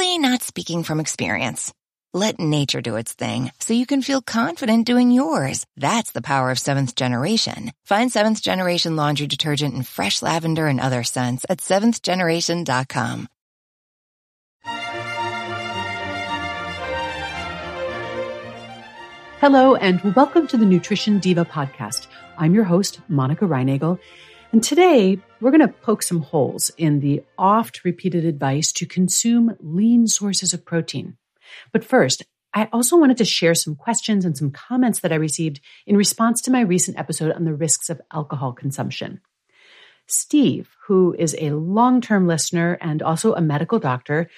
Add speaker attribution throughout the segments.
Speaker 1: Not speaking from experience. Let nature do its thing so you can feel confident doing yours. That's the power of seventh generation. Find seventh generation laundry detergent in fresh lavender and other scents at seventhgeneration.com.
Speaker 2: Hello, and welcome to the Nutrition Diva podcast. I'm your host, Monica Reinagel. And today we're going to poke some holes in the oft repeated advice to consume lean sources of protein. But first, I also wanted to share some questions and some comments that I received in response to my recent episode on the risks of alcohol consumption. Steve, who is a long term listener and also a medical doctor,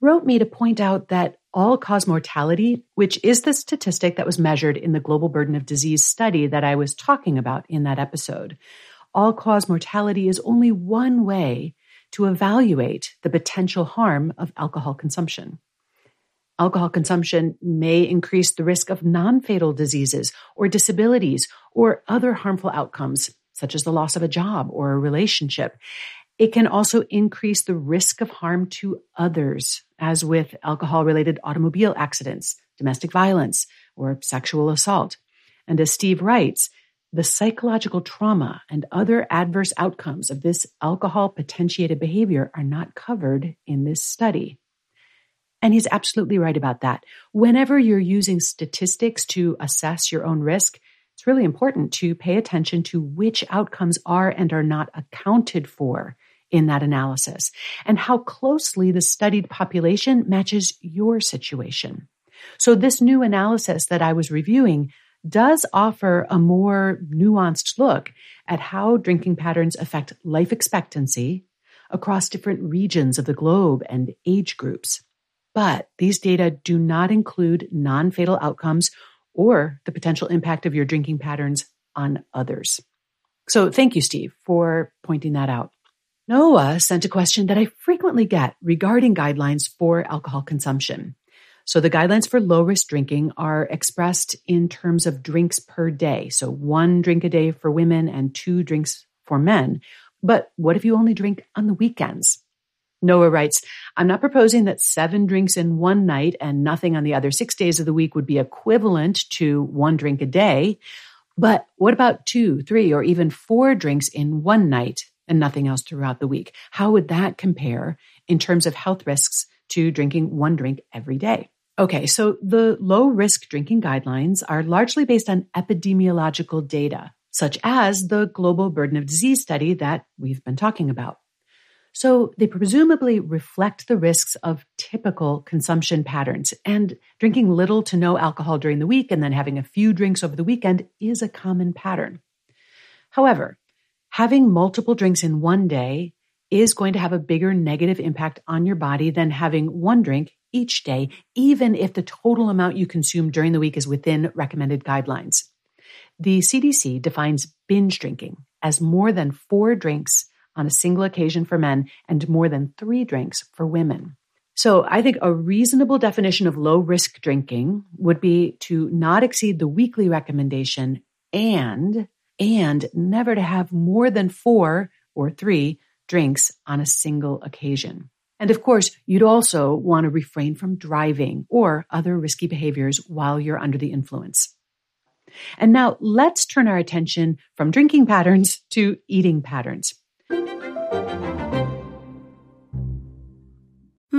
Speaker 2: wrote me to point out that all cause mortality, which is the statistic that was measured in the global burden of disease study that I was talking about in that episode, all cause mortality is only one way to evaluate the potential harm of alcohol consumption. Alcohol consumption may increase the risk of non fatal diseases or disabilities or other harmful outcomes, such as the loss of a job or a relationship. It can also increase the risk of harm to others, as with alcohol related automobile accidents, domestic violence, or sexual assault. And as Steve writes, the psychological trauma and other adverse outcomes of this alcohol potentiated behavior are not covered in this study. And he's absolutely right about that. Whenever you're using statistics to assess your own risk, it's really important to pay attention to which outcomes are and are not accounted for in that analysis and how closely the studied population matches your situation. So this new analysis that I was reviewing does offer a more nuanced look at how drinking patterns affect life expectancy across different regions of the globe and age groups. But these data do not include non fatal outcomes or the potential impact of your drinking patterns on others. So thank you, Steve, for pointing that out. Noah sent a question that I frequently get regarding guidelines for alcohol consumption. So the guidelines for low risk drinking are expressed in terms of drinks per day. So one drink a day for women and two drinks for men. But what if you only drink on the weekends? Noah writes, I'm not proposing that seven drinks in one night and nothing on the other six days of the week would be equivalent to one drink a day. But what about two, three, or even four drinks in one night and nothing else throughout the week? How would that compare in terms of health risks to drinking one drink every day? Okay, so the low risk drinking guidelines are largely based on epidemiological data, such as the global burden of disease study that we've been talking about. So they presumably reflect the risks of typical consumption patterns. And drinking little to no alcohol during the week and then having a few drinks over the weekend is a common pattern. However, having multiple drinks in one day is going to have a bigger negative impact on your body than having one drink each day, even if the total amount you consume during the week is within recommended guidelines. The CDC defines binge drinking as more than four drinks on a single occasion for men and more than three drinks for women. So I think a reasonable definition of low risk drinking would be to not exceed the weekly recommendation and and never to have more than four or three drinks on a single occasion. And of course, you'd also want to refrain from driving or other risky behaviors while you're under the influence. And now let's turn our attention from drinking patterns to eating patterns.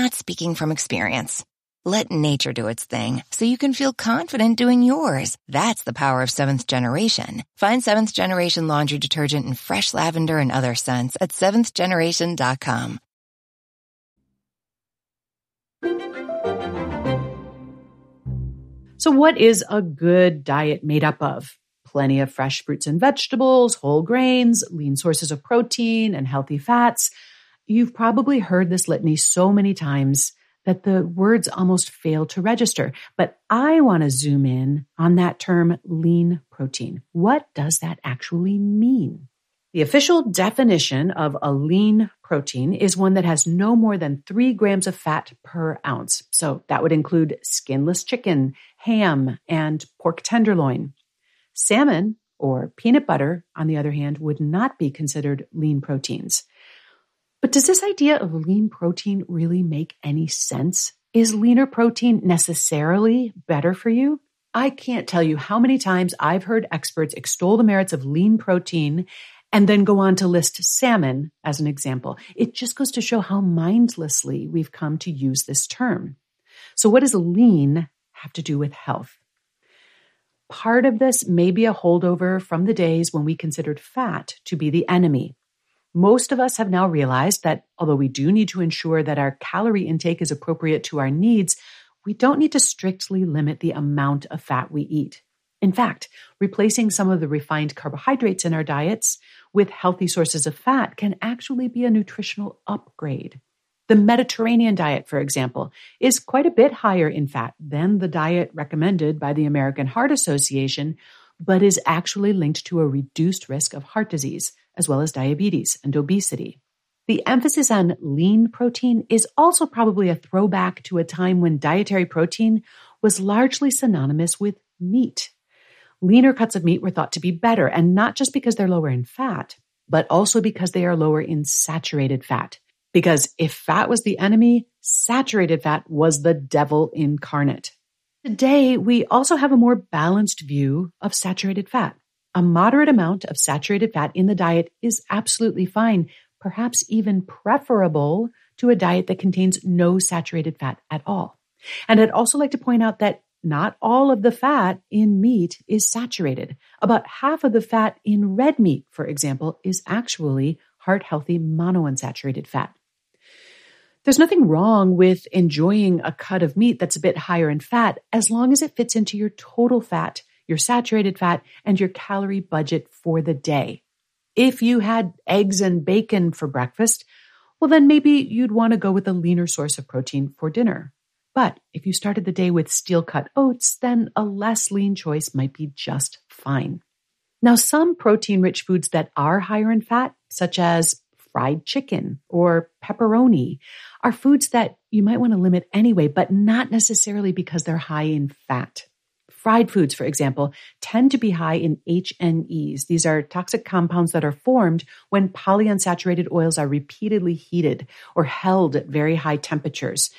Speaker 1: Not speaking from experience. Let nature do its thing so you can feel confident doing yours. That's the power of seventh generation. Find seventh generation laundry detergent in fresh lavender and other scents at seventhgeneration.com.
Speaker 2: So, what is a good diet made up of? Plenty of fresh fruits and vegetables, whole grains, lean sources of protein, and healthy fats. You've probably heard this litany so many times that the words almost fail to register. But I want to zoom in on that term lean protein. What does that actually mean? The official definition of a lean protein is one that has no more than three grams of fat per ounce. So that would include skinless chicken, ham, and pork tenderloin. Salmon or peanut butter, on the other hand, would not be considered lean proteins. But does this idea of lean protein really make any sense? Is leaner protein necessarily better for you? I can't tell you how many times I've heard experts extol the merits of lean protein and then go on to list salmon as an example. It just goes to show how mindlessly we've come to use this term. So, what does lean have to do with health? Part of this may be a holdover from the days when we considered fat to be the enemy. Most of us have now realized that although we do need to ensure that our calorie intake is appropriate to our needs, we don't need to strictly limit the amount of fat we eat. In fact, replacing some of the refined carbohydrates in our diets with healthy sources of fat can actually be a nutritional upgrade. The Mediterranean diet, for example, is quite a bit higher in fat than the diet recommended by the American Heart Association, but is actually linked to a reduced risk of heart disease, as well as diabetes and obesity. The emphasis on lean protein is also probably a throwback to a time when dietary protein was largely synonymous with meat leaner cuts of meat were thought to be better, and not just because they're lower in fat, but also because they are lower in saturated fat. Because if fat was the enemy, saturated fat was the devil incarnate. Today, we also have a more balanced view of saturated fat. A moderate amount of saturated fat in the diet is absolutely fine, perhaps even preferable to a diet that contains no saturated fat at all. And I'd also like to point out that not all of the fat in meat is saturated. About half of the fat in red meat, for example, is actually heart healthy monounsaturated fat. There's nothing wrong with enjoying a cut of meat that's a bit higher in fat as long as it fits into your total fat, your saturated fat, and your calorie budget for the day. If you had eggs and bacon for breakfast, well, then maybe you'd want to go with a leaner source of protein for dinner. But if you started the day with steel cut oats, then a less lean choice might be just fine. Now, some protein rich foods that are higher in fat, such as fried chicken or pepperoni, are foods that you might want to limit anyway, but not necessarily because they're high in fat. Fried foods, for example, tend to be high in HNEs. These are toxic compounds that are formed when polyunsaturated oils are repeatedly heated or held at very high temperatures.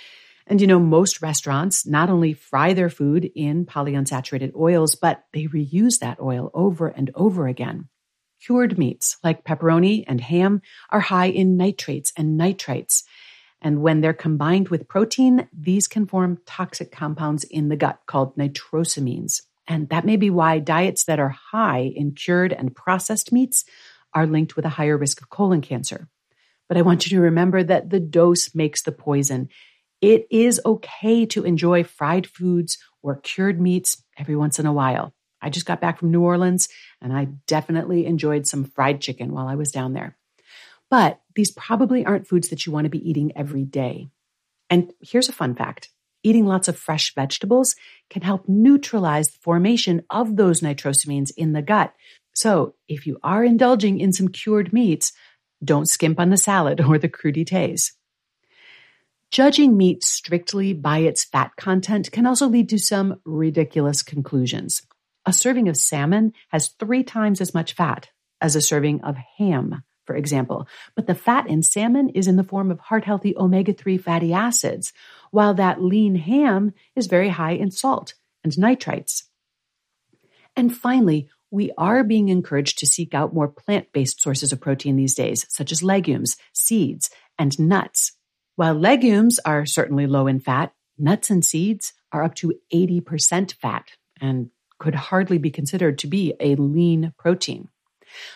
Speaker 2: And you know, most restaurants not only fry their food in polyunsaturated oils, but they reuse that oil over and over again. Cured meats like pepperoni and ham are high in nitrates and nitrites. And when they're combined with protein, these can form toxic compounds in the gut called nitrosamines. And that may be why diets that are high in cured and processed meats are linked with a higher risk of colon cancer. But I want you to remember that the dose makes the poison. It is okay to enjoy fried foods or cured meats every once in a while. I just got back from New Orleans and I definitely enjoyed some fried chicken while I was down there. But these probably aren't foods that you want to be eating every day. And here's a fun fact eating lots of fresh vegetables can help neutralize the formation of those nitrosamines in the gut. So if you are indulging in some cured meats, don't skimp on the salad or the crudités. Judging meat strictly by its fat content can also lead to some ridiculous conclusions. A serving of salmon has three times as much fat as a serving of ham, for example, but the fat in salmon is in the form of heart healthy omega 3 fatty acids, while that lean ham is very high in salt and nitrites. And finally, we are being encouraged to seek out more plant based sources of protein these days, such as legumes, seeds, and nuts. While legumes are certainly low in fat, nuts and seeds are up to 80% fat. And could hardly be considered to be a lean protein.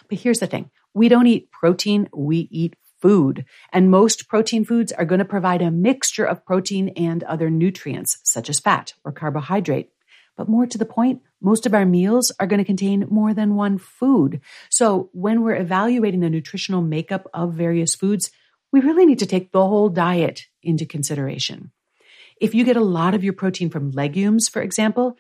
Speaker 2: But here's the thing we don't eat protein, we eat food. And most protein foods are going to provide a mixture of protein and other nutrients, such as fat or carbohydrate. But more to the point, most of our meals are going to contain more than one food. So when we're evaluating the nutritional makeup of various foods, we really need to take the whole diet into consideration. If you get a lot of your protein from legumes, for example,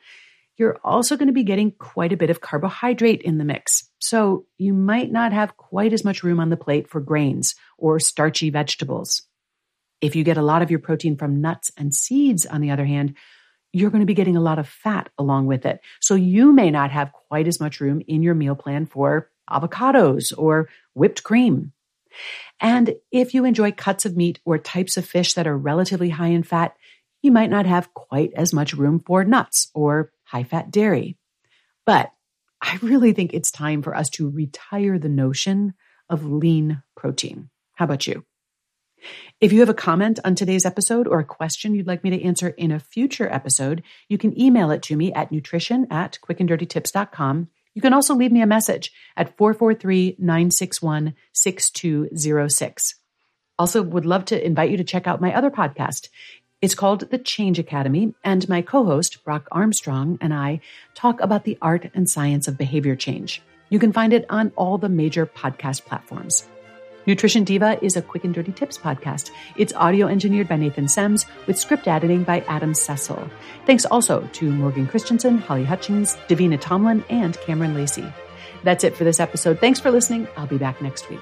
Speaker 2: you're also going to be getting quite a bit of carbohydrate in the mix. So you might not have quite as much room on the plate for grains or starchy vegetables. If you get a lot of your protein from nuts and seeds, on the other hand, you're going to be getting a lot of fat along with it. So you may not have quite as much room in your meal plan for avocados or whipped cream. And if you enjoy cuts of meat or types of fish that are relatively high in fat, you might not have quite as much room for nuts or high fat dairy. But I really think it's time for us to retire the notion of lean protein. How about you? If you have a comment on today's episode or a question you'd like me to answer in a future episode, you can email it to me at nutrition at quickanddirtytips.com. You can also leave me a message at 443 961 6206. Also, would love to invite you to check out my other podcast. It's called The Change Academy, and my co host, Brock Armstrong, and I talk about the art and science of behavior change. You can find it on all the major podcast platforms. Nutrition Diva is a quick and dirty tips podcast. It's audio engineered by Nathan Semes with script editing by Adam Cecil. Thanks also to Morgan Christensen, Holly Hutchings, Davina Tomlin, and Cameron Lacey. That's it for this episode. Thanks for listening. I'll be back next week.